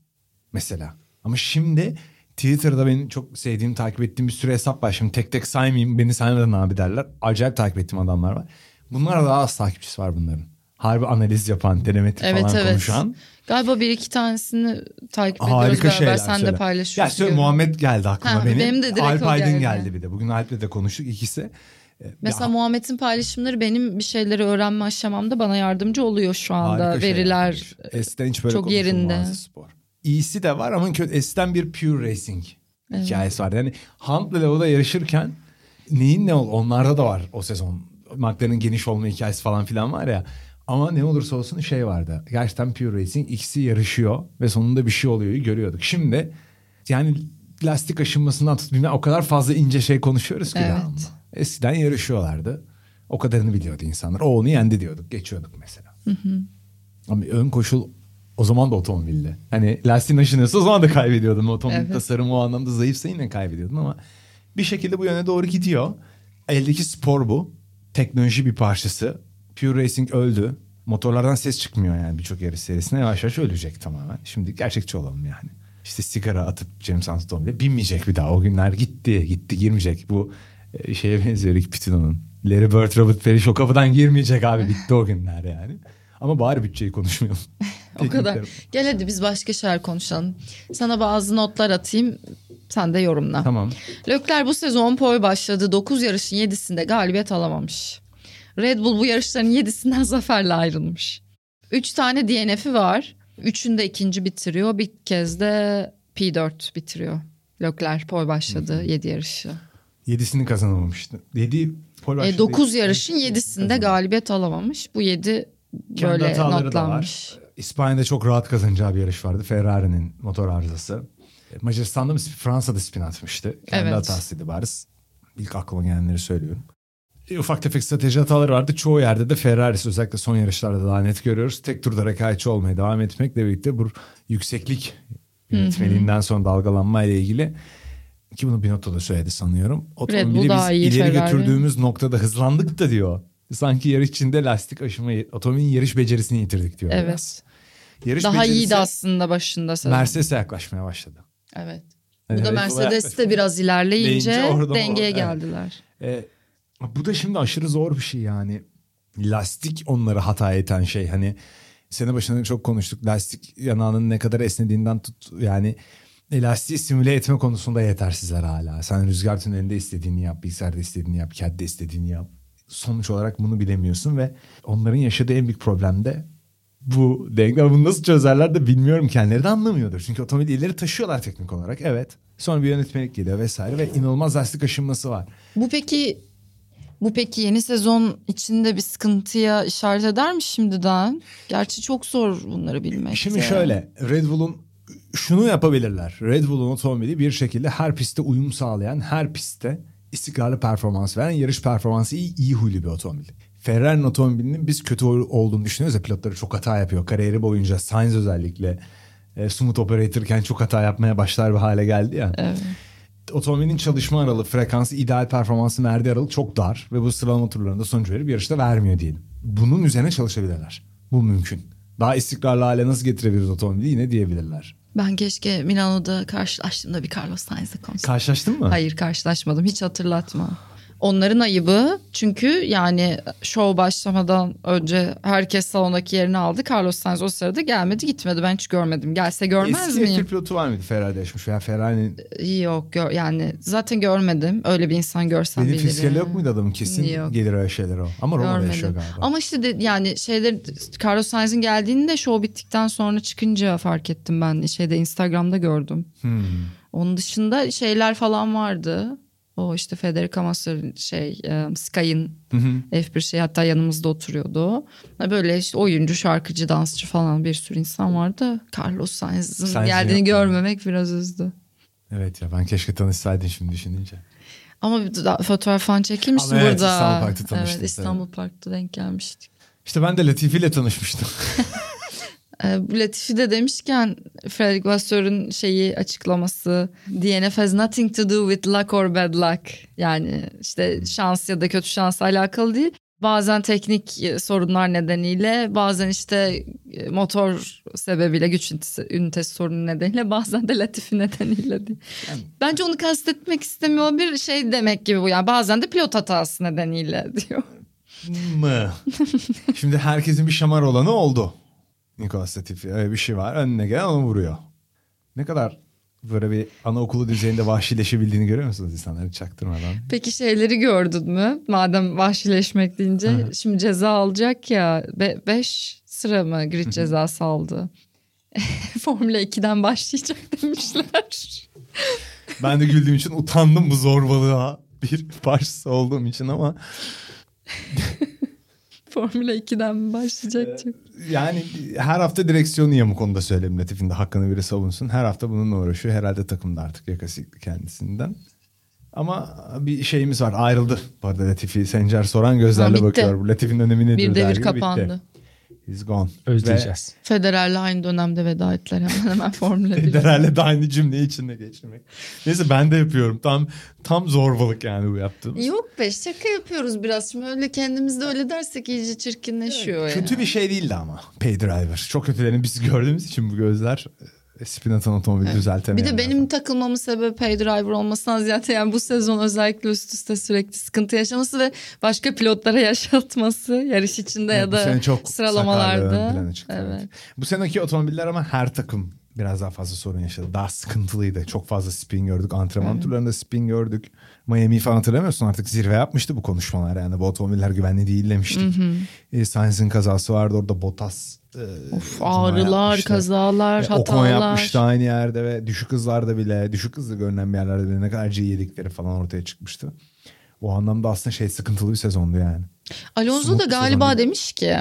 mesela. Ama şimdi Twitter'da benim çok sevdiğim, takip ettiğim bir sürü hesap var. Şimdi tek tek saymayayım, beni saymadan abi derler. Acayip takip ettiğim adamlar var. Bunlar daha az takipçisi var bunların. Harbi analiz yapan, telemetri Evet falan evet. konuşan. Galiba bir iki tanesini takip ediyoruz Harika beraber şeyler. sen de paylaşıyorsun. Ya söyle Muhammed geldi aklıma Ha, benim. benim de direkt Alp Aydın geldi. geldi bir de. Bugün Alp'le de konuştuk ikisi. Ee, Mesela ya, Muhammed'in paylaşımları benim bir şeyleri öğrenme aşamamda bana yardımcı oluyor şu anda. harika şeyler Veriler. Eskiden hiç böyle çok yerinde. spor. İyisi de var ama kötü. Eskiden bir pure racing hikayesi var. Yani Hunt'la Leo'da yarışırken neyin ne ol onlarda da var o sezon. McLaren'ın geniş olma hikayesi falan filan var ya. Ama ne olursa olsun şey vardı. Gerçekten pure racing ikisi yarışıyor ve sonunda bir şey oluyor görüyorduk. Şimdi yani lastik aşınmasından tut bilmem o kadar fazla ince şey konuşuyoruz ki Evet. Eskiden yarışıyorlardı. O kadarını biliyordu insanlar. O onu yendi diyorduk. Geçiyorduk mesela. Ama ön koşul O zaman da otomobilde. Hani lastiğin aşınıyorsa o zaman da kaybediyordun. Otomobil Evet. tasarımı o anlamda zayıfsa yine kaybediyordun ama bir şekilde bu yöne doğru gidiyor. Eldeki spor bu. Teknoloji bir parçası. Pure Racing öldü. Motorlardan ses çıkmıyor yani birçok yarış serisine. Yavaş yavaş ölecek tamamen. Şimdi gerçekçi olalım yani. İşte sigara atıp James otomobile binmeyecek bir daha. O günler gitti. Gitti girmeyecek. Bu e, şeye benziyor Rick Pitino'nun. Larry Bird, Robert Parrish o kapıdan girmeyecek abi. Bitti o günler yani. Ama bari bütçeyi konuşmayalım. O kadar. Gel hadi biz başka şeyler konuşalım. Sana bazı notlar atayım. Sen de yorumla. Tamam. Leclerc bu sezon pole başladı. 9 yarışın 7'sinde galibiyet alamamış. Red Bull bu yarışların 7'sinden zaferle ayrılmış. 3 tane DNF'i var. Üçünde ikinci bitiriyor. Bir kez de P4 bitiriyor. Leclerc pole başladı 7 yarışı. Yedisini kazanamamıştı. Yedi pol E, başladı. 9 yarışın 7'sinde galibiyet alamamış. Bu 7 Kendi böyle notlanmış. var. İspanya'da çok rahat kazanacağı bir yarış vardı. Ferrari'nin motor arızası. Macaristan'da mı Fransa'da spin atmıştı. Kendi Evet. hatasıydı bariz. İlk aklıma gelenleri söylüyorum. E, ufak tefek strateji hataları vardı. Çoğu yerde de Ferrari'si özellikle son yarışlarda daha net görüyoruz. Tek turda rekabetçi olmaya devam etmekle birlikte bu yükseklik yönetmeliğinden sonra dalgalanma ile ilgili ki bunu Binotto da söyledi sanıyorum. Otomobili biz ileri Ferrari. götürdüğümüz noktada hızlandık da diyor. Sanki yarış içinde lastik aşımı, otomobilin yarış becerisini yitirdik diyor. Evet. biraz. Yarış Daha becerisi iyiydi aslında başında. Mercedes'e yaklaşmaya başladı. Evet. Hani Bu da Mercedes de biraz ilerleyince orada dengeye evet. geldiler. E, bu da şimdi aşırı zor bir şey yani. Lastik onları hata eten şey. Hani sene başında çok konuştuk. Lastik yanağının ne kadar esnediğinden tut yani lastiği simüle etme konusunda yetersizler hala. Sen rüzgar tünelinde istediğini yap, bilgisayarda istediğini yap, CAD'de istediğini yap. Sonuç olarak bunu bilemiyorsun ve onların yaşadığı en büyük problem de bu denge. Bunu nasıl çözerler de bilmiyorum. Kendileri de anlamıyordur. Çünkü otomobili ileri taşıyorlar teknik olarak. Evet. Sonra bir yönetmelik geliyor vesaire ve inanılmaz lastik aşınması var. Bu peki bu peki yeni sezon içinde bir sıkıntıya işaret eder mi şimdiden? Gerçi çok zor bunları bilmek. Şimdi de. şöyle Red Bull'un şunu yapabilirler. Red Bull'un otomobili bir şekilde her pistte uyum sağlayan, her pistte istikrarlı performans veren, yarış performansı iyi, iyi huylu bir otomobil. Ferrari'nin otomobilinin biz kötü olduğunu düşünüyoruz ya pilotları çok hata yapıyor. Kariyeri boyunca Sainz özellikle e, smooth operatorken çok hata yapmaya başlar bir hale geldi ya. Evet. Otomobilin çalışma aralığı, frekansı, ideal performansı verdiği aralık çok dar ve bu sıralama turlarında sonuç verip yarışta vermiyor diyelim. Bunun üzerine çalışabilirler. Bu mümkün. Daha istikrarlı hale nasıl getirebiliriz otomobili yine diyebilirler. Ben keşke Milano'da karşılaştığımda bir Carlos Sainz'le konuşsam. Karşılaştın mı? Hayır karşılaşmadım hiç hatırlatma. Onların ayıbı çünkü yani show başlamadan önce herkes salondaki yerini aldı. Carlos Sainz o sırada gelmedi gitmedi ben hiç görmedim. Gelse görmez Eski miyim? F1 pilotu var mıydı Ferrari'de yaşamış veya Ferrari'nin Yok gör, yani zaten görmedim. Öyle bir insan görsem benim bilirim. fiskali yok muydu adamın kesin Yok. gelir öyle şeyler o. Ama Roma'da Görmedim. yaşıyor galiba. Ama işte de, yani şeyler Carlos Sainz'in geldiğinde show bittikten sonra çıkınca fark ettim ben şeyde Instagram'da gördüm. Hmm. Onun dışında şeyler falan vardı. O işte Federica Massa'nın şey Hı hı. F1 şey hatta yanımızda oturuyordu. Böyle işte oyuncu, şarkıcı, dansçı falan bir sürü insan vardı. Carlos Sainz'in geldiğini yok. görmemek biraz üzdü. Evet ya ben keşke tanışsaydım şimdi düşününce. Ama fotoğraf falan çekilmiştim Ama evet, burada. İstanbul Park'ta tanıştık Evet İstanbul Park'ta denk gelmiştik. İşte ben de Latifi ile tanışmıştım. Ee, Latifi de demişken Frederick Vasseur'un şeyi açıklaması DNF has nothing to do with luck or bad luck. Yani işte şans ya da kötü şansla alakalı değil. Bazen teknik e, sorunlar nedeniyle bazen işte e, motor sebebiyle güç ünitesi, sorunu nedeniyle bazen de Latifi nedeniyle değil. Bence onu kastetmek istemiyor bir şey demek gibi bu yani bazen de pilot hatası nedeniyle diyor. mı? Şimdi herkesin bir şamar olanı oldu. Nicolas Latifi öyle bir şey var. Önüne gelen onu vuruyor. Ne kadar böyle bir anaokulu düzeyinde vahşileşebildiğini görüyor musunuz insanları çaktırmadan? Peki şeyleri gördün mü? Madem vahşileşmek deyince şimdi ceza alacak ya 5 sıra mı grid cezası aldı? Formula 2'den başlayacak demişler. Ben de güldüğüm için utandım bu zorbalığa bir parçası olduğum için ama Formula 2'den mi başlayacak? Çok- yani her hafta direksiyonu yamuk onu da söyleyeyim Latifi'nin de hakkını biri savunsun. Her hafta bununla uğraşıyor. Herhalde takımda artık yakası kendisinden. Ama bir şeyimiz var ayrıldı. Bu arada Latifi Sencer soran gözlerle Ha, bitti. bakıyor. Latifi'nin önemi nedir Bir devir kapandı. Bitti. He's gone. Özleyeceğiz. Federer'le aynı dönemde veda ettiler hemen hemen Formula 1'e. Federer'le de aynı cümleyi içinde geçirmek. Neyse ben de yapıyorum. Tam tam zorbalık yani bu yaptığımız. Yok be şaka yapıyoruz biraz. Şimdi öyle kendimiz de öyle dersek iyice çirkinleşiyor ya. Kötü bir şey değildi ama. Paydriver. Çok kötülerini biz gördüğümüz için bu gözler e, spin atan otomobili Bir de benim takılmamın sebebi pay driver olmasından ziyade yani bu sezon özellikle üst üste sürekli sıkıntı yaşaması ve başka pilotlara yaşatması yarış içinde Evet, ya da çok sıralamalarda. çıktı, Evet. evet. Bu seneki otomobiller ama her takım biraz daha fazla sorun yaşadı. Daha sıkıntılıydı. Çok fazla spin gördük. Antrenman turlarında spin gördük. Miami falan hatırlamıyorsun artık zirve yapmıştı bu konuşmalar. Yani bu otomobiller güvenli değil demiştik. E, Sainz'in kazası vardı orada Bottas. Of ağrılar, yapmıştı. kazalar, E, hatalar. Ocon yapmıştı aynı yerde ve düşük hızlarda bile, düşük hızlı görünen bir yerlerde bile ne kadar G yedikleri falan ortaya çıkmıştı. O anlamda aslında şey sıkıntılı bir sezondu yani. Alonso Smooth da galiba demiş ki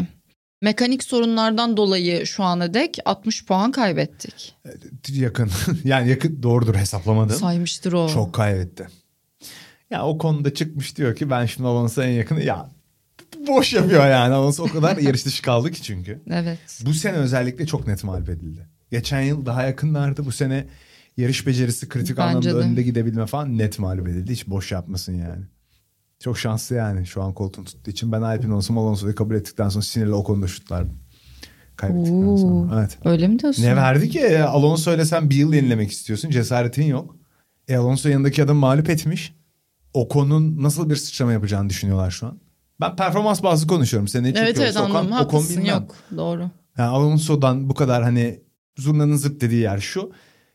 mekanik sorunlardan dolayı şu ana dek 60 puan kaybettik. Yakın. yani yakın doğrudur hesaplamadım. Saymıştır o. Çok kaybetti. Ya o konuda çıkmış diyor ki ben şimdi Alonso'ya en yakını ya boş yapıyor yani. Alonso o kadar yarış dışı kaldı ki çünkü. Evet. Bu sene özellikle çok net mağlup edildi. Geçen yıl daha yakınlardı. Bu sene yarış becerisi kritik Bence anlamda de. önde gidebilme falan net mağlup edildi. Hiç boş yapmasın yani. Çok şanslı yani şu an koltuğunu tuttuğu için. Ben Alpine olsam Alonso'yu kabul ettikten sonra sinirle o konuda şutlardım. Kaybettikten Oo. sonra. Evet. Öyle mi diyorsun? Ne verdi ki? Alonso ile sen bir yıl yenilemek istiyorsun. Cesaretin yok. E Alonso yanındaki adam mağlup etmiş. Ocon'un nasıl bir sıçrama yapacağını düşünüyorlar şu an. Ben performans bazlı konuşuyorum. Sen ne Evet evet anladım. Ocon Haklısın yok. Doğru. Yani Alonso'dan bu kadar hani zurnanın zırt dediği yer şu.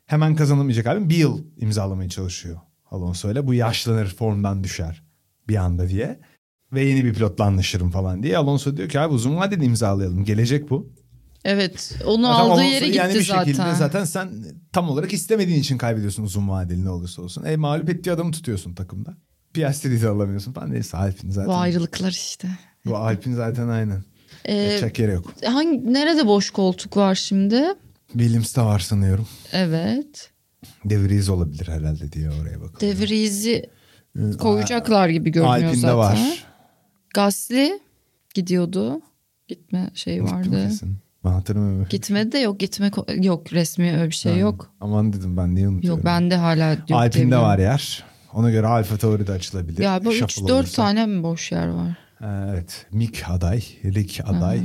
Hemen kazanamayacak abi. Bir yıl imzalamaya çalışıyor Alonso ile. Bu yaşlanır formdan düşer bir anda diye. Ve yeni bir pilotla anlaşırım falan diye. Alonso diyor ki abi uzun vadeli imzalayalım. Gelecek bu. Evet. Onu Zaten aldığı Alonso yere gitti yani bir zaten. şekilde zaten sen tam olarak istemediğin için kaybediyorsun uzun vadeli ne olursa olsun. E mağlup ettiği adamı tutuyorsun takımda. Piastri'yi de alamıyorsun falan. Neyse Alpine zaten. Bu ayrılıklar işte. Bu Alpine zaten aynen. Ee, Yapacak yeri yok. hangi nerede boş koltuk var şimdi? Williams'ta var sanıyorum. Evet. De Vries olabilir herhalde diye oraya bakıyorum. De Vries'i Ee, koyacaklar gibi görünüyor Alpine'de zaten. var. Gasly gidiyordu. Gitme mi vardı. kesin? Ben hatırlamıyorum. Gitmedi de yok gitme yok resmi öyle bir şey Ha, yok. Aman dedim ben niye unutuyorum. Yok bende hala diyebiliyorum. var yer. Ona göre Alfa Tauri de açılabilir. Galiba Shuffle 3-4 olursa. tane mi boş yer var? Ha, Evet. Mick aday. Rick aday.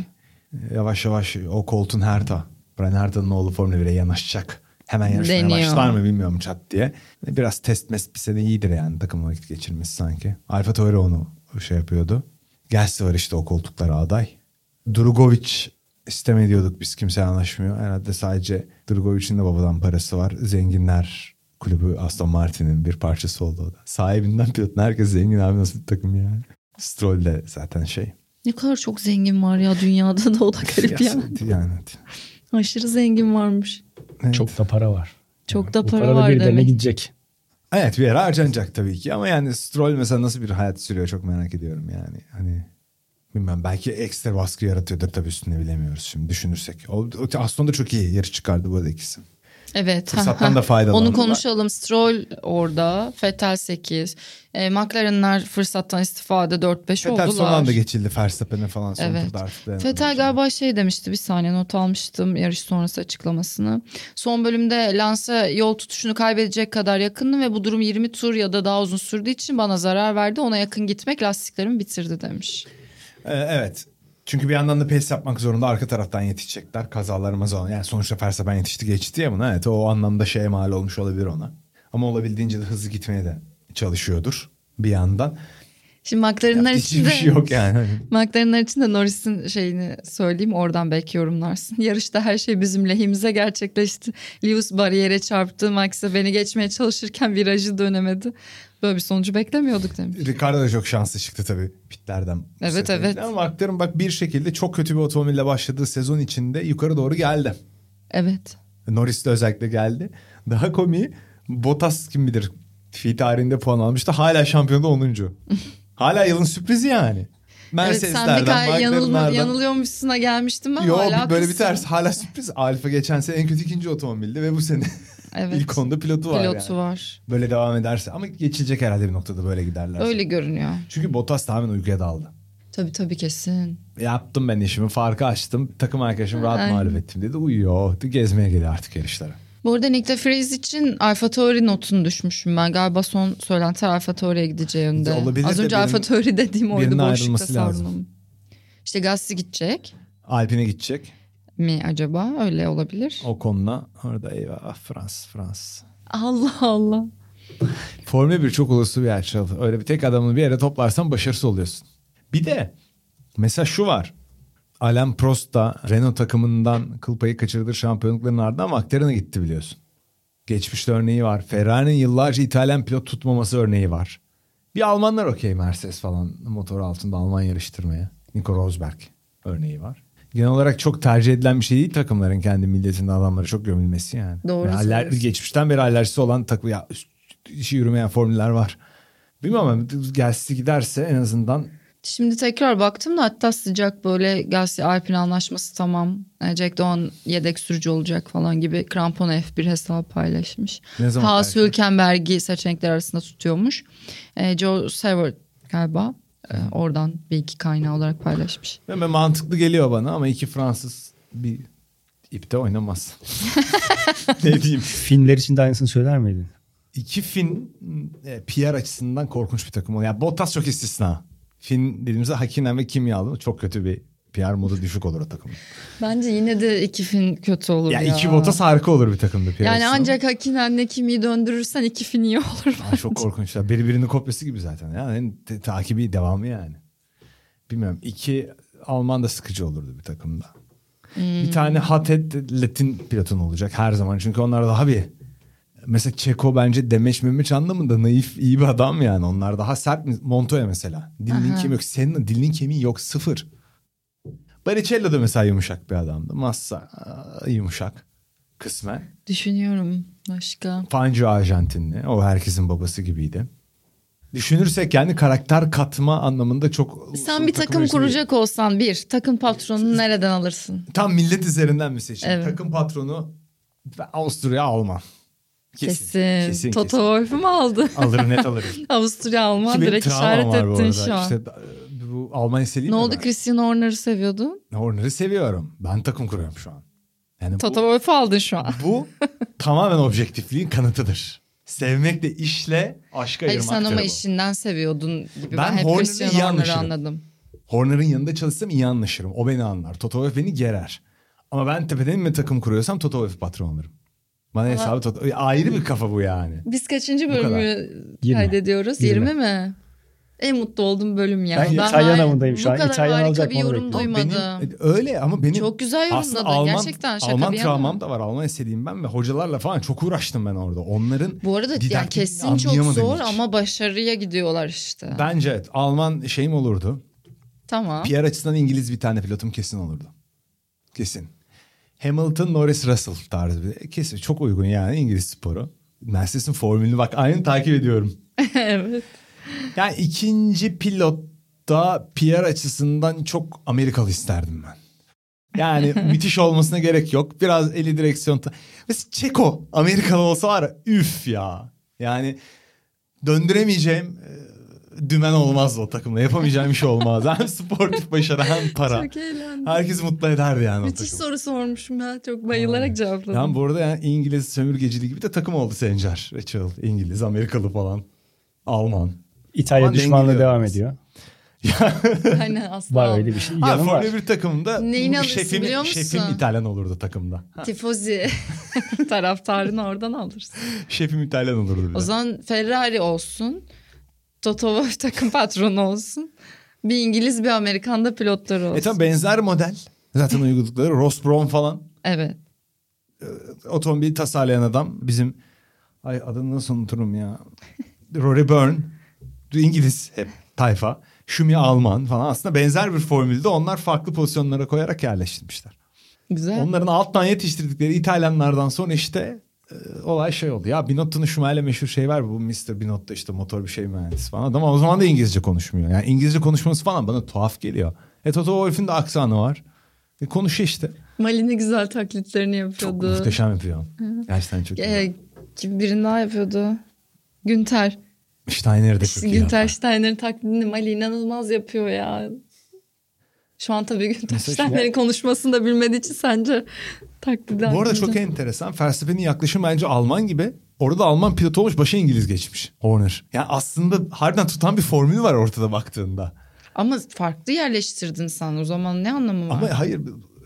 Yavaş yavaş o Colton Herta. Brian Herta'nın oğlu Formula 1'e yanaşacak. Hemen yarışmaya Deniyor. başlar mı bilmiyorum çat diye. Biraz test mes bir sene iyidir yani takım vakit geçirmesi sanki. Alfa Tauri onu şey yapıyordu. Gelsi var işte o koltuklara aday. Drugovic isteme diyorduk biz kimse anlaşmıyor. Herhalde sadece Drugovic'in de babadan parası var. Zenginler kulübü Aston Martin'in bir parçası oldu o da. Sahibinden pilotun herkes zengin abi nasıl bir takım yani. Stroll de zaten şey. Ne kadar çok zengin var ya dünyada da o da garip yani. Yani. Aşırı zengin varmış. Evet. Çok da para var. Çok da Bu para para da var demek. gidecek. Evet bir yere harcanacak tabii ki ama yani Stroll mesela nasıl bir hayat sürüyor çok merak ediyorum yani. Hani bilmem belki ekstra baskı yaratıyordur tabii üstüne bilemiyoruz şimdi düşünürsek. O, o aslında çok iyi yarış çıkardı bu arada ikisi. Evet. Fırsattan da faydalandılar. Onu konuşalım. Stroll orada. Vettel 8. E, McLaren'lar fırsattan istifade 4-5 Vettel oldular. son anda geçildi Verstappen'e falan son Evet. turda artık. Vettel galiba şey demişti bir saniye not almıştım yarış sonrası açıklamasını. Son bölümde Lance'a yol tutuşunu kaybedecek kadar yakındım ve bu durum 20 tur ya da daha uzun sürdüğü için bana zarar verdi. Ona yakın gitmek lastiklerimi bitirdi demiş. Ee, evet. Çünkü bir yandan da pes yapmak zorunda arka taraftan yetişecekler. Kazalar mazalar. Yani sonuçta Verstappen yetişti geçti ya buna. Evet o anlamda şeye mal olmuş olabilir ona. Ama olabildiğince de hızlı gitmeye de çalışıyordur bir yandan. Şimdi McLaren'lar için de, şey yok yani. McLaren'lar için de Norris'in şeyini söyleyeyim oradan belki yorumlarsın. Yarışta her şey bizim lehimize gerçekleşti. Lewis bariyere çarptı. Max beni geçmeye çalışırken virajı dönemedi. Böyle bir sonucu beklemiyorduk demiş. Ricardo da çok şanslı çıktı tabii pitlerden. Evet, sefer. evet. Ama McLaren bak bir şekilde çok kötü bir otomobille başladığı sezon içinde yukarı doğru geldi. Evet. Norris de özellikle geldi. Daha komiği Bottas kim bilir fi tarihinde puan almıştı. Hala şampiyonda 10. hala yılın sürprizi yani. Evet sen Mercedes'lerden, bir yanıl, McLaren'lardan. yanılıyormuşsuna gelmiştim ben Yok hala böyle bir ters hala sürpriz. Alfa geçen sene en kötü ikinci otomobildi ve bu sene Evet. ilk onda pilotu var Pilotu yani. var. Böyle devam ederse ama geçilecek herhalde bir noktada böyle giderler. Öyle görünüyor. Çünkü Bottas tamamen uykuya daldı. Tabii tabii kesin. Yaptım ben işimi farkı açtım. Takım arkadaşım rahat Aynen. mağlup ettim dedi. Uyuyor. Gezmeye gidiyor artık yarışlara. Bu arada Nick de Vries için Alfa Tauri notunu düşmüşüm ben. Galiba son söylentiler Alfa Tauri'ye gideceği yönde. Olabilir Az önce Alfa Tauri dediğim oydu boşlukta savunum. İşte Gasly gidecek Alpine gidecek. mi acaba? Öyle olabilir. O konuda orada eyvah Frans Frans. Allah Allah. Formula 1 çok uluslu bir yer. Öyle bir tek adamını bir yere toplarsan başarısız oluyorsun. Bir de mesela şu var. Alain Prost da Renault takımından kıl payı kaçırdığı şampiyonlukların ardından McLaren'a gitti biliyorsun. Geçmişte örneği var. Ferrari'nin yıllarca İtalyan pilot tutmaması örneği var. Bir Almanlar okey Mercedes falan motor altında Alman yarıştırmaya. Nico Rosberg örneği var. Genel olarak çok tercih edilen bir şey değil takımların kendi milletinde adamlara çok gömülmesi yani. Doğru Yani söylüyorsun. geçmişten beri alerjisi olan takım ya işi yürümeyen formüller var. Bilmiyorum ama gelse giderse en azından Şimdi tekrar baktım da hatta sıcak böyle Gasly Alpine anlaşması tamam. E, Jack Doğan yedek sürücü olacak falan gibi krampon F1 hesabı paylaşmış. Ne zaman Haas? Hülkenberg'i seçenekler arasında tutuyormuş. E, Joe Seward galiba e, oradan bilgi kaynağı olarak paylaşmış. Ve mantıklı geliyor bana ama iki Fransız bir ipte oynamaz. ne diyeyim? Finler için de aynısını söyler miydin? İki Fin e, PR açısından korkunç bir takım oluyor. Yani Bottas çok istisna. Fin dediğimizde Hakkinen ve Kimyalı çok kötü bir PR modu düşük olur o takım. Bence yine de iki fin kötü olur Ya ya. iki Bottas harika olur bir takımda PR Yani ancak Hakinen'le Kimi'yi döndürürsen iki fin iyi olur. Ay, çok korkunçlar. Biri birinin kopyası gibi zaten. Yani takibi devamı yani. Bilmiyorum. İki Alman da sıkıcı olurdu bir takımda. Bir tane Hatet Latin pilotun olacak her zaman. Çünkü onlar daha bir mesela Çeko bence demeç memeç anlamında naif iyi bir adam yani. Onlar daha sert mi? Montoya mesela. Dilinin kemiği yok. Senin dilinin kemiği yok sıfır. Baricello da mesela yumuşak bir adamdı. Massa aa, yumuşak kısmen. Düşünüyorum başka. Fangio Arjantinli. O herkesin babası gibiydi. Düşünürsek yani karakter katma anlamında çok... Sen bir takım takımlar için değil. kuracak olsan bir takım patronunu nereden alırsın? Tam millet üzerinden mi seçeyim? Evet. Takım patronu Avusturya Alman. Kesin. Toto Wolff'u mu aldı? Alır net alır. Avusturya Alman direkt işaret ettin şu an. İşte e, bu Almanya seliyim ne oldu ben. Christian Horner'ı seviyordun? Horner'ı seviyorum. Ben takım kuruyorum şu an. Yani Toto Wolff'u aldın şu an. bu tamamen objektifliğin kanıtıdır. Sevmekle işle aşka Hayır sen ayırmaktır ama bu. işinden seviyordun gibi. Ben, Ben hep Horner'ı Christian iyi anlaşırım. anladım. Horner'ın yanında çalışsam iyi anlaşırım. O beni anlar. Toto Wolff beni gerer. Ama ben tepeden mi takım kuruyorsam Toto Wolff patron olurum. Bana hesabı Toto... Ayrı bir kafa bu yani. Biz kaçıncı bölümü Yirmi. kaydediyoruz? Yirmi. 20 mi? En mutlu olduğum bölüm ya. Ben İtalyan har- avındayım şu an. İtalyan alacak bir yorum duymadım. Benim, öyle ama benim Çok güzel yorumladın. Alman, Gerçekten şaka Alman bir travmam da var. Alman istediğim ben ve hocalarla falan çok uğraştım ben orada. Onların Bu arada yani kesin çok zor hiç. ama başarıya gidiyorlar işte. Bence evet. Alman şeyim olurdu. Tamam. PR açısından İngiliz bir tane pilotum kesin olurdu. Kesin. Hamilton, Norris, Russell tarzı bir kesin. Çok uygun yani İngiliz sporu. Mercedes'in formülünü bak aynı takip ediyorum. evet. Yani ikinci pilotta PR açısından çok Amerikalı isterdim ben. Yani müthiş olmasına gerek yok. Biraz eli direksiyon... Mesela Çeko Amerikalı olsa var ya üf ya. Yani döndüremeyeceğim e, dümen olmaz o takımda. Yapamayacağım bir şey olmaz. Hem sportif başarı hem para. Çok eğlendim. Herkesi mutlu ederdi yani o Müthiş takım. soru sormuşum ya. Çok bayılarak cevapladım. Yani bu arada yani İngiliz sömürgeciliği gibi de takım oldu Sencer. Rachel. İngiliz, Amerikalı falan. Alman. İtalya Aman düşmanlığı devam ediyor. Aynen asla. Var öyle bir şey. Ha, Yanım var. Formula 1 takımında alırsın şefim, biliyor musun? şefim İtalyan olurdu takımda. Ha, Tifozi taraftarını oradan alırsın. şefim İtalyan olurdu bir O zaman Ferrari olsun. Toto takım patronu olsun. Bir İngiliz bir Amerikan da pilotları olsun. E tabi benzer model. Zaten uyguladıkları Ross Brown falan. Evet. Otomobil tasarlayan adam. Bizim ay adını nasıl unuturum ya. Rory Byrne. İngiliz hep tayfa. Şumi Alman falan. Aslında benzer bir formülde onlar farklı pozisyonlara koyarak yerleştirmişler. Güzel. Onların alttan yetiştirdikleri İtalyanlardan sonra işte e, olay şey oldu. Ya Binotto'nun Schumacher'le meşhur şey var. Bu Mr. Binotto işte motor bir şey mühendisi falan. Adam o zaman da İngilizce konuşmuyor. Yani İngilizce konuşması falan bana tuhaf geliyor. E Toto Wolff'ün de aksanı var. E konuşuyor işte. Mali'nin güzel taklitlerini Çok yapıyordu. muhteşem yapıyor. Gerçekten çok iyi. Ee, kim birini daha yapıyordu? Günter. Steiner de çok iyi Günter. Steiner'in taklidini Mali inanılmaz yapıyor ya. Şu an tabii Mesela Güntaş'tan şimdi- konuşmasını da bilmediği için sence taklit Bu arada çok enteresan. Verstappen'in yaklaşımı bence Alman gibi. Orada Alman pilot olmuş başa İngiliz geçmiş. Horner. Yani aslında harbiden tutan bir formül var ortada baktığında. Ama farklı yerleştirdin sen o zaman ne anlamı var? Ama hayır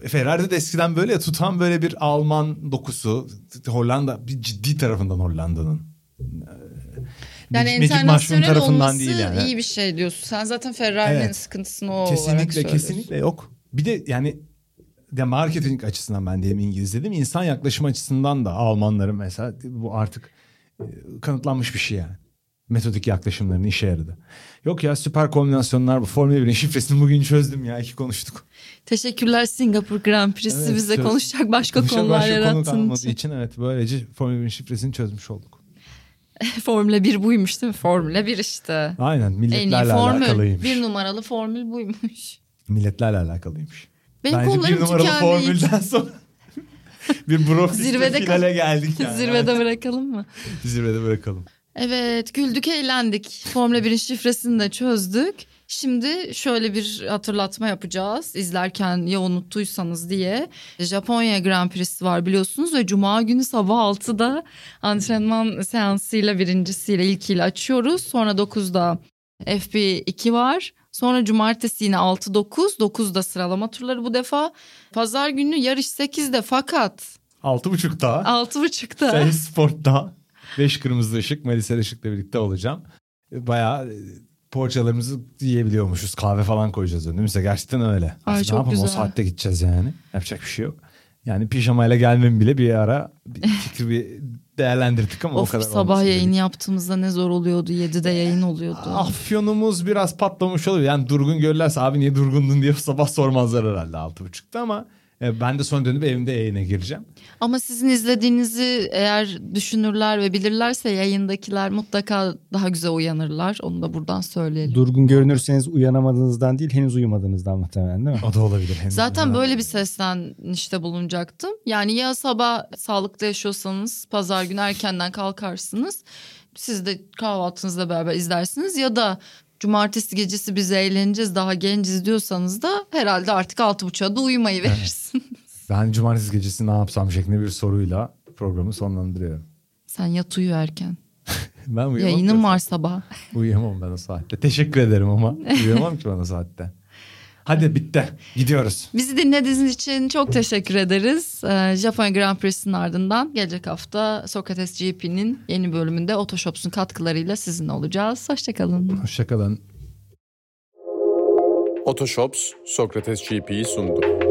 Ferrari'de de eskiden böyle ya tutan böyle bir Alman dokusu. Hollanda bir ciddi tarafından Hollanda'nın. Yani internasyonel tarafından olması değil yani. iyi bir şey diyorsun. Sen zaten Ferrari'nin Evet. sıkıntısını o olarak Kesinlikle söylüyorsun. kesinlikle yok. Bir de yani ya marketing açısından ben diyelim İngiliz dedim. İnsan yaklaşım açısından da Almanların mesela bu artık e, kanıtlanmış bir şey yani. Metodik yaklaşımların işe yaradı. Yok ya süper kombinasyonlar bu. Formula 1'in şifresini bugün çözdüm ya. iki konuştuk. Teşekkürler Singapur Grand Prix'si Evet, bize çöz- konuşacak başka Konuşacak konular başka konu yarattığın kalmadığı için. için evet böylece Formula 1'in şifresini çözmüş olduk. Formula 1 buymuş değil mi? Formula 1 işte. Aynen En iyi milletlerle formül. alakalıymış. Bir numaralı formül buymuş. Milletlerle alakalıymış. Benim Bence bir numaralı tükendi. formülden sonra bir brofist Zirvede finale geldik yani. Zirvede bırakalım mı? Zirvede bırakalım. Evet güldük eğlendik. Formula 1'in şifresini de çözdük. Şimdi şöyle bir hatırlatma yapacağız. İzlerken ya unuttuysanız diye. Japonya Grand Prix'si var biliyorsunuz ve Cuma günü sabah 6'da antrenman seansıyla birincisiyle ilkiyle açıyoruz. Sonra 9'da FP2 var. Sonra cumartesi yine 6-9. 9'da sıralama turları bu defa. Pazar günü yarış 8'de fakat Altı buçukta. 6.30'da. Sen Sport'ta. Beş kırmızı ışık. Melisel Işık'la birlikte olacağım. Bayağı poğaçalarımızı yiyebiliyormuşuz. Kahve falan koyacağız önümüze. Gerçekten öyle. Ay, Aslında çok ne yapalım, güzel. O saatte gideceğiz yani. Yapacak bir şey yok. Yani pijamayla gelmem bile bir ara bir fikri bir değerlendirdik ama o Of kadar sabah yayını dedik. yaptığımızda ne zor oluyordu. 7'de yayın oluyordu. Afyonumuz biraz patlamış oluyor. Yani durgun görürlerse abi niye durgundun diye sabah sormazlar herhalde altı buçukta ama e, ben de son dönüp evimde yayına gireceğim. Ama sizin izlediğinizi eğer düşünürler ve bilirlerse yayındakiler mutlaka daha güzel uyanırlar. Onu da buradan söyleyelim. Durgun görünürseniz uyanamadığınızdan değil henüz uyumadığınızdan muhtemelen değil mi? O da olabilir. henüz. Zaten böyle bir seslenişte bulunacaktım. Yani ya sabah sağlıklı yaşıyorsanız pazar günü erkenden kalkarsınız. Siz de kahvaltınızla beraber izlersiniz ya da cumartesi gecesi biz eğleneceğiz daha genciz diyorsanız da herhalde artık altı buçuğa da uyumayı verirsin. Ben cumartesi gecesi ne yapsam şeklinde bir soruyla programı sonlandırıyorum. Sen yat uyu erken. Ben uyuyamam. Yayının var sabah. Uyuyamam ben o saatte. Teşekkür ederim ama uyuyamam ki ben o saatte. Hadi bitti. Gidiyoruz. Bizi dinlediğiniz için çok teşekkür ederiz. Ee, Japonya Grand Prix'sinin ardından gelecek hafta Sokrates GP'nin yeni bölümünde Otoshops'un katkılarıyla sizinle olacağız. Hoşçakalın. Hoşçakalın. Otoshops Sokrates GP'yi sundu.